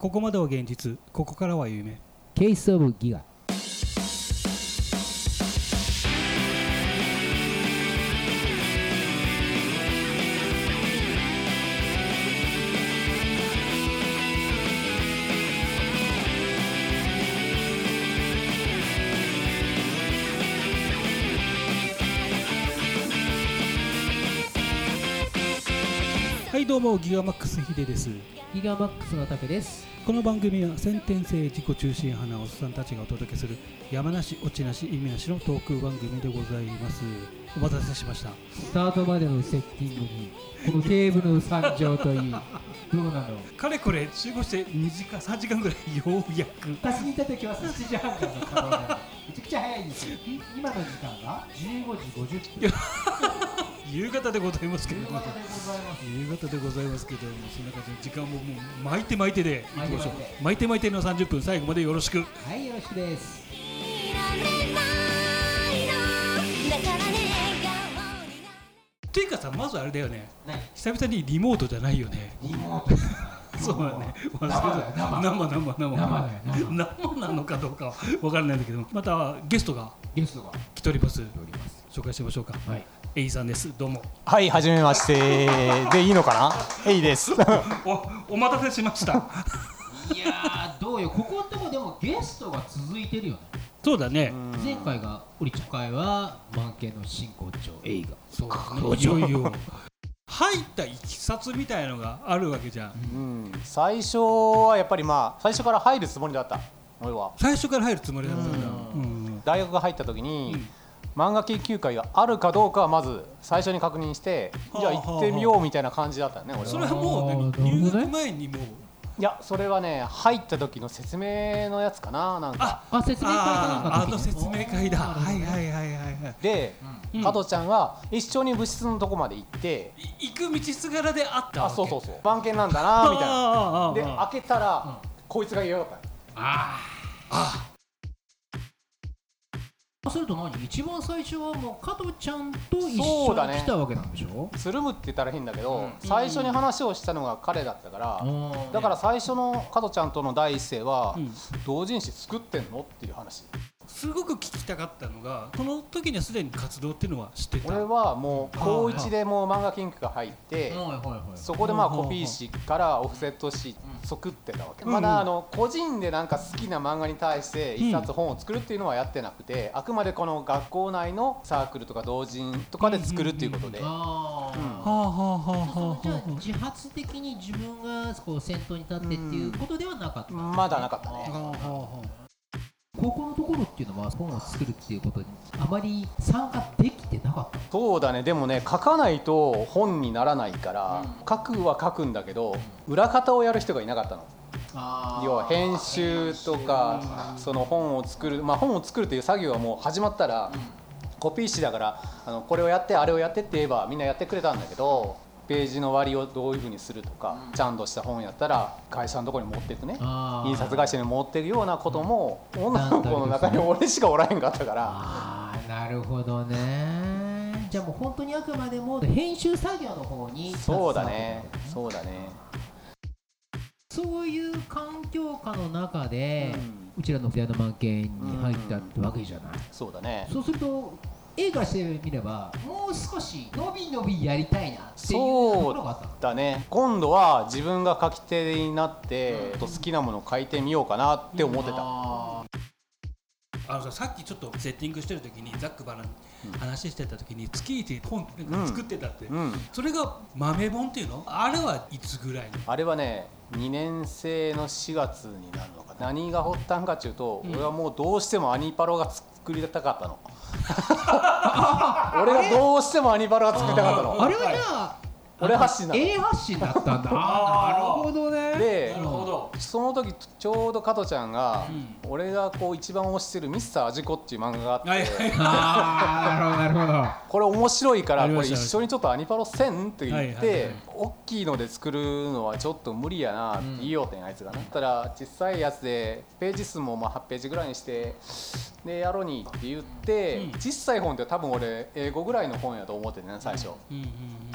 ここまでは現実。ここからは夢。ケースオブギガはいどうもギガマックスヒデです。ギガマックスの竹です。この番組は先天性自己中心派なおっさんたちがお届けする山梨落ちなし意味なしのトーク番組でございます。お待たせしました。スタートまでのセッティングにこのテーブルの参上といい どうなの？かれこれ集合して2時間3時間ぐらいようやく。私にいた時は7時半からの可能なのめちゃくちゃ早いんですよ。い今の時間が？15時50分 夕方でございますけど夕方でございます夕方でございますけどもそんな感じで時間ももう巻いて巻いてでいきましょう。巻いて巻いて。の30分最後までよろしく。はいよろしくです。っていうかさまずあれだよね。何？久々にリモートじゃないよね。リモート。そうだね。生生。生生生生なのかどうかは分からないんだけどまたゲストがゲストが。来ております。紹介しましょうか。はいエイさんです。どうも。はい、はじめまして。でいいのかな？ヘイです。おお待たせしました。いやーどうよ。ここんとこでもゲストが続いてるよね。そうだね。前回がオリチョ回は満景の真骨頂映画そうだねいよいよ入ったいきさつみたいのがあるわけじゃん。うん、最初はやっぱりまあ最初から入るつもりだった。俺は。最初から入るつもりだったんだ。うん。うん。大学が入った時に、うん漫画研究会があるかどうかはまず最初に確認して、はあじゃあ行ってみようみたいな感じだったね。俺は。それはもう入学前にもう？いやそれはね入った時の説明のやつかななんか。あ説明会かなんあの説明会だ。はいはいはいはいはい。で、うん。加藤ちゃんが一緒に部室のとこまで行って、い行く道すがらであったわあけそうそうそう。番犬なんだなみたいな。なで開けたら、こいつが嫌だった。の。そうすると何一番最初はもう加藤ちゃんと一緒に来たわけなんでしょ？つるむって言ったら変だけど、うん。最初に話をしたのが彼だったから、だから最初の加藤ちゃんとの第一声は、うん。同人誌作ってんの？っていう話すごく聞きたかったのがこの時にはすでに活動っていうのは知ってた。俺はもう高1でもう漫画研究が入ってそこでまあコピー紙からオフセット紙作ってたわけ、うん。まだあの個人でなんか好きな漫画に対して一冊本を作るっていうのはやってなくてあくまでこの学校内のサークルとか同人とかで作るっていうことで、自発的に自分がこう先頭に立ってっていうことではなかった、まだなかったね。はあはあはあ高校のところっていうのは本を作るっていうことにあまり参加できてなかった。そうだね。でもね書かないと本にならないから、書くは書くんだけど裏方をやる人がいなかったの。要は編集とかその本を作るまあ本を作るという作業はもう始まったらコピー紙だからあのこれをやってあれをやってって言えばみんなやってくれたんだけどページの割りをどういうふうにするとかちゃんとした本やったら会社のところに持っていくね。印刷会社に持っていくようなことも女の子の中に俺しかおらへんかったから。ああなるほどね。じゃあもう本当にあくまでも編集作業の方にそうだね。そうだね。そういう環境下の中で、ううんちらの時代の満研に入ったってわけじゃない、そうだね。そうすると映画してみればもう少し伸び伸びやりたいなっていうとそうころがあったね。今度は自分が書き手になって、好きなものを書いてみようかなって思ってた、ああのささっきちょっとセッティングしてる時にざっくばらん。に話してた時に月一本なんか作ってたって、うん。それが豆本っていうの？あれはいつぐらいの？あれはね2年生の4月になるのかな。何が発端かっていうと、俺はもうどうしてもアニパロが作りたかったの。俺がどうしてもアニパロが作りたかったの。あれはじゃあ俺発信なの A 発信だったんだ。なるほどね。でどその時ちょうど加藤ちゃんが、う俺がこう一番推してる「ミスター味子」っていう漫画があって、なるほどなるこれ面白いからこれ一緒にちょっとアニパロせんって言って大きいので作るのはちょっと無理やなって言いようてんあいつがな。たら小さいやつでページ数もまあ8ページぐらいにしてでやろうにって言ってうん。小さい本って多分俺英語ぐらいの本やと思っててね最初。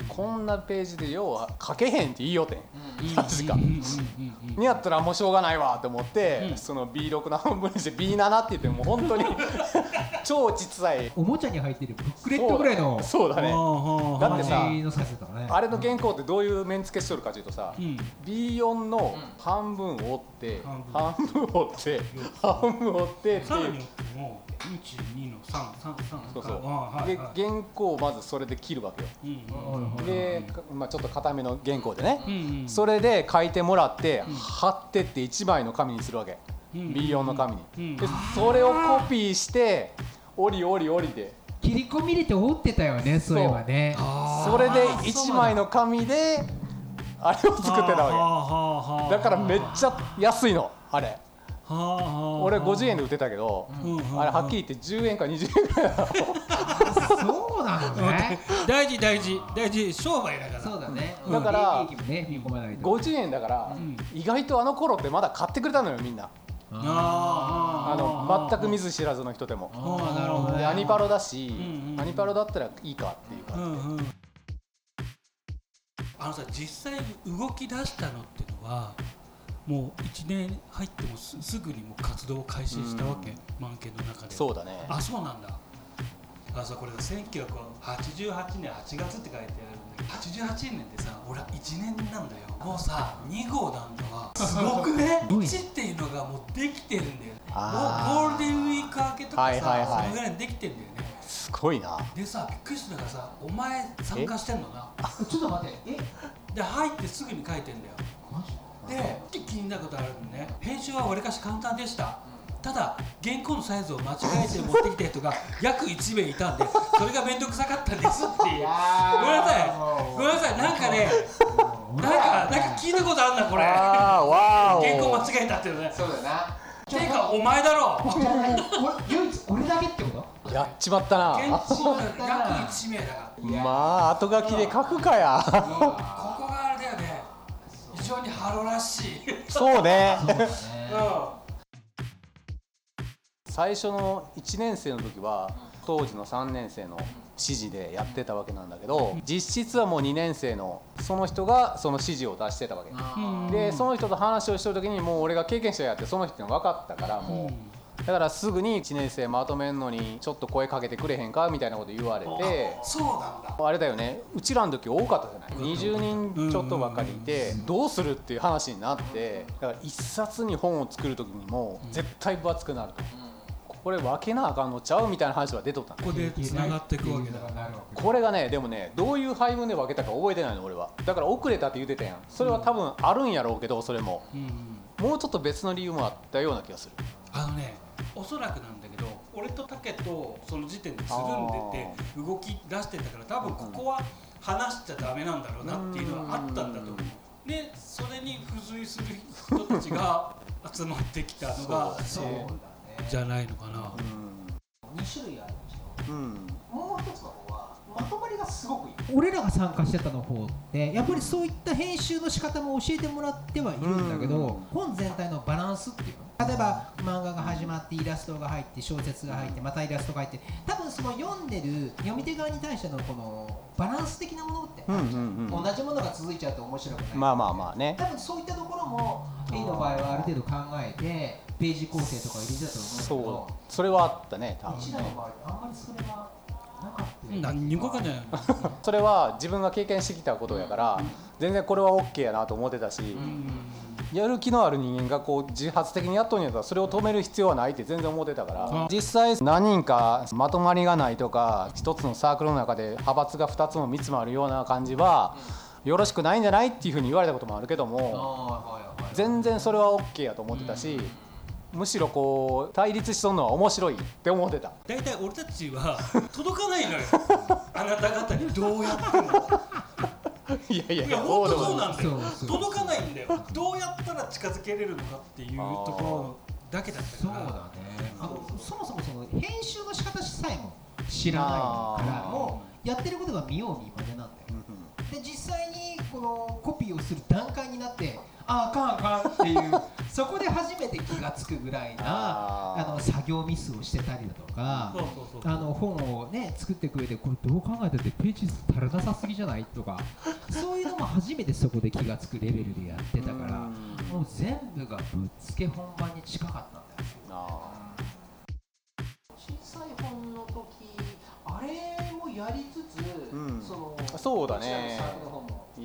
こんなページでよう書けへんって言いようてん。うん確かにはやったらもうしょうがないわと思って、うん。その B6 の半分にして B7 って言ってもう本当に 超小さいおもちゃに入ってるブックレットぐらいのそうだね。だってさね。あれの原稿ってどういう面付けしとるかというとさ、うん。B4 の半分折って、半分半分折って半分折ってっていうさらによっても12の333そう。そうで原稿をまずそれで切るわけよ。うんで、まあ、ちょっと固めの原稿でね、うんうん。それで書いてもらって、うん。貼ってって1枚の紙にするわけ、うん B4 の紙に、うん。でそれをコピーして折り折り折りで。切り込み入れて折ってたよねそう。いえばね。それで1枚の紙であれを作ってたわけ。だからめっちゃ安いのあれ俺50円で売ってたけど、あれはっきり言って10円か20円ぐらい。なのそうなのね。大事大事。大事商売だから。そうだね。だから利益もね見込まないと50円だから、ん。意外とあの頃ってまだ買ってくれたのよみんな。ああの全く見ず知らずの人でも。ああなるほどね。でアニパロだし、うんうんアニパロだったらいいかっていうう感んうん。あのさ実際に動き出したのっていうのはもう1年入ってもすすぐにもう活動を開始したわけ、満研の中で。じそうだね。あそうなんだ。あそうこれが1988年8月って書いてあるんだけど88年ってさ俺は1年なんだよ。もうさ2号なんだわ。すごくね。すごいね。1っていうのがもうできてるんだよね。ゴゴールデンウィーク明けとかさ、はいはいはい。そのぐらいにできてんだよね。すごいな。でさびっくりしたのがさお前参加してんのな。ちょっと待って。え？で入ってすぐに書いてんだよで気になることあるのね。編集はわりかし簡単でした。ただ原稿のサイズを間違えて持ってきた人が約1名いたんでそれが面倒くさかったんですっていう。ごめんなさい。ごめんなさい。なんかねなんかなんか聞いたことあんなこれ。あーわーお。原稿間違えたっていうね。そうだよなていうかお前だろ。俺唯一俺だけってこと？やっちまったな。原稿が約1名だから。まあ後書きで書くかや非常にハロらしい。そうね。うん。最初の1年生の時は当時の3年生の指示でやってたわけなんだけど実質はもう2年生のその人がその指示を出してたわけ。うんでその人と話をしてる時にもう俺が経験者やってその人に分かったからもうだからすぐに1年生まとめんのにちょっと声かけてくれへんかみたいなこと言われてそうなんだ。あれだよね。うちらの時多かったじゃない？20人ちょっとばっかりいてどうするっていう話になってだから一冊に本を作る時にも絶対分厚くなると。これ分けなあかんのちゃうみたいな話は出とったの。ここでつながっていくわけだこれがねでもねどういう配分で分けたか覚えてないの俺は。だから遅れたって言ってたやん。それは多分あるんやろうけどそれも。うん。もうちょっと別の理由もあったような気がする。あのねおそらくなんだけど俺とタケとその時点でつるんでて動き出してたから多分ここは話しちゃダメなんだろうなっていうのはあったんだと思う。でそれに付随する人たちが 集まってきたのがそうだね。じゃないのかな。う2種類あるでしょ。ん、うん、もう一つはまとまりがすごくいい。俺らが参加してたの方ってやっぱりそういった編集の仕方も教えてもらってはいるんだけど、うん。本全体のバランスっていうの。例えば漫画が始まってイラストが入って小説が入ってまたイラストが入って多分その読んでる読み手側に対してのこのバランス的なものって、うんうんうん。同じものが続いちゃうと面白くない。まあまあまあね。多分そういったところも A の場合はある程度考えてページ構成とか入れてたとそ思うう。それはあったね多けど分。一台の場合あんまりそれがなかったよ何にもかんない。それは自分が経験してきたことやから全然これは OK やなと思ってたし、うん。やる気のある人間がこう自発的にやっとんやったらそれを止める必要はないって全然思ってたからあ実際何人かまとまりがないとか一つのサークルの中で派閥が2つも3つもあるような感じはよろしくないんじゃないっていうふうに言われたこともあるけども全然それは OK やと思ってたしむしろこう対立しとんのは面白いって思ってた。大体俺たちは 届かないのよ。あなた方にどうやってもいやいやいや本当そうだなんだよ。届かないんだよ。どうやったら近づけれるのかっていうところだけだったから。そうだね。あのそもそもその編集の仕方さえも知らないからもうやってることが見よう見まねなんだよ。うんで実際にこのコピーをする段階になってああかんあかんっていうそこで初めて気が付くぐらいなあの作業ミスをしてたりだとかあの本をね作ってくれてこれどう考えたってページ足らなさすぎじゃない？とかそういうのも初めてそこで気が付くレベルでやってたからもう全部がぶっつけ本番に近かったんだよ。小さい本の時あれもやりつつ、うん、そのそうだね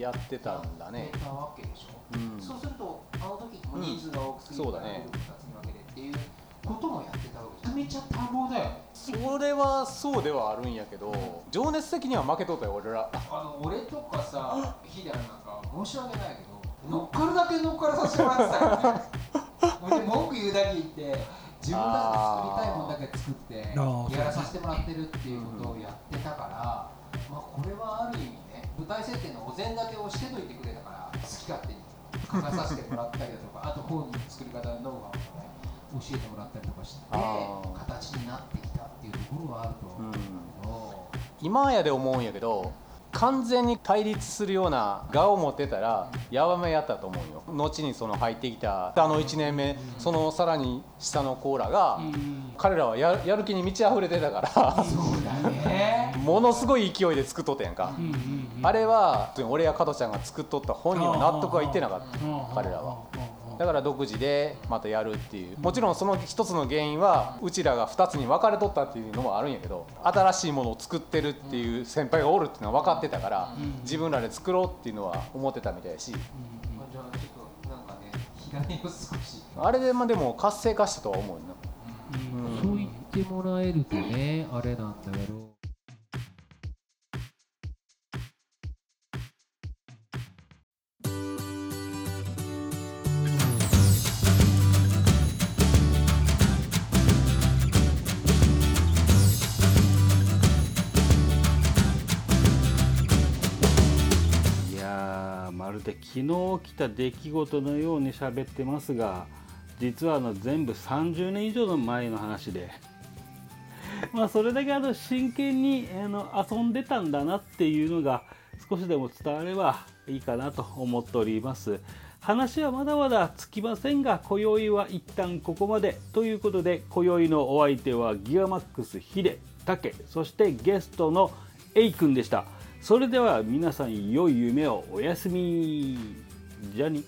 やってたんだね。たわけでしょ、うん、そうするとあの時も人数が多くすぎるから、うん、2つに分けてっていうこともやってたわけ。めちゃめちゃ多忙だよそれはそうではあるんやけど情熱的には負けとったよ俺ら。あの俺とかさヒデなんか申し訳ないけど乗っかるだけ乗っからさせてもらってたよね。で文句言うだけ言って自分たちで作りたいものだけ作ってやらさせてもらってるっていうことをやってたから、まあ、これはある意味ね舞台設定のお膳立てをしてといてくれたから好き勝手に書かさせてもらったりだとか あと本人の作り方のノウハウとかね教えてもらったりとかして形になってきたっていうところはあると思うんだけど、今やで思うんやけど完全に対立するような画を持ってたらやばめやったと思うよ。後にその入ってきたあの1年目そのさらに下のコーラが彼らはやる気に満ち溢れてたからものすごい勢いで作っとったやんか。あれは俺や加トちゃんが作っとった本人は納得はいってなかった彼らは。だから独自でまたやるっていう。もちろんその一つの原因はうちらが2つに分かれとったっていうのもあるんやけど新しいものを作ってるっていう先輩がおるっていうのは分かってたから自分らで作ろうっていうのは思ってたみたいやし。あれでまあでも活性化したとは思うな、うん、そう言ってもらえるとねあれなんだけどで昨日起きた出来事のように喋ってますが実はあの全部30年以上の前の話で。まあそれだけあの真剣にあの遊んでたんだなっていうのが少しでも伝わればいいかなと思っております。話はまだまだつきませんが今宵は一旦ここまで。ということで今宵のお相手はギガマックスヒデタケそしてゲストのエイくんでした。それでは皆さん良い夢をおやすみじゃあに。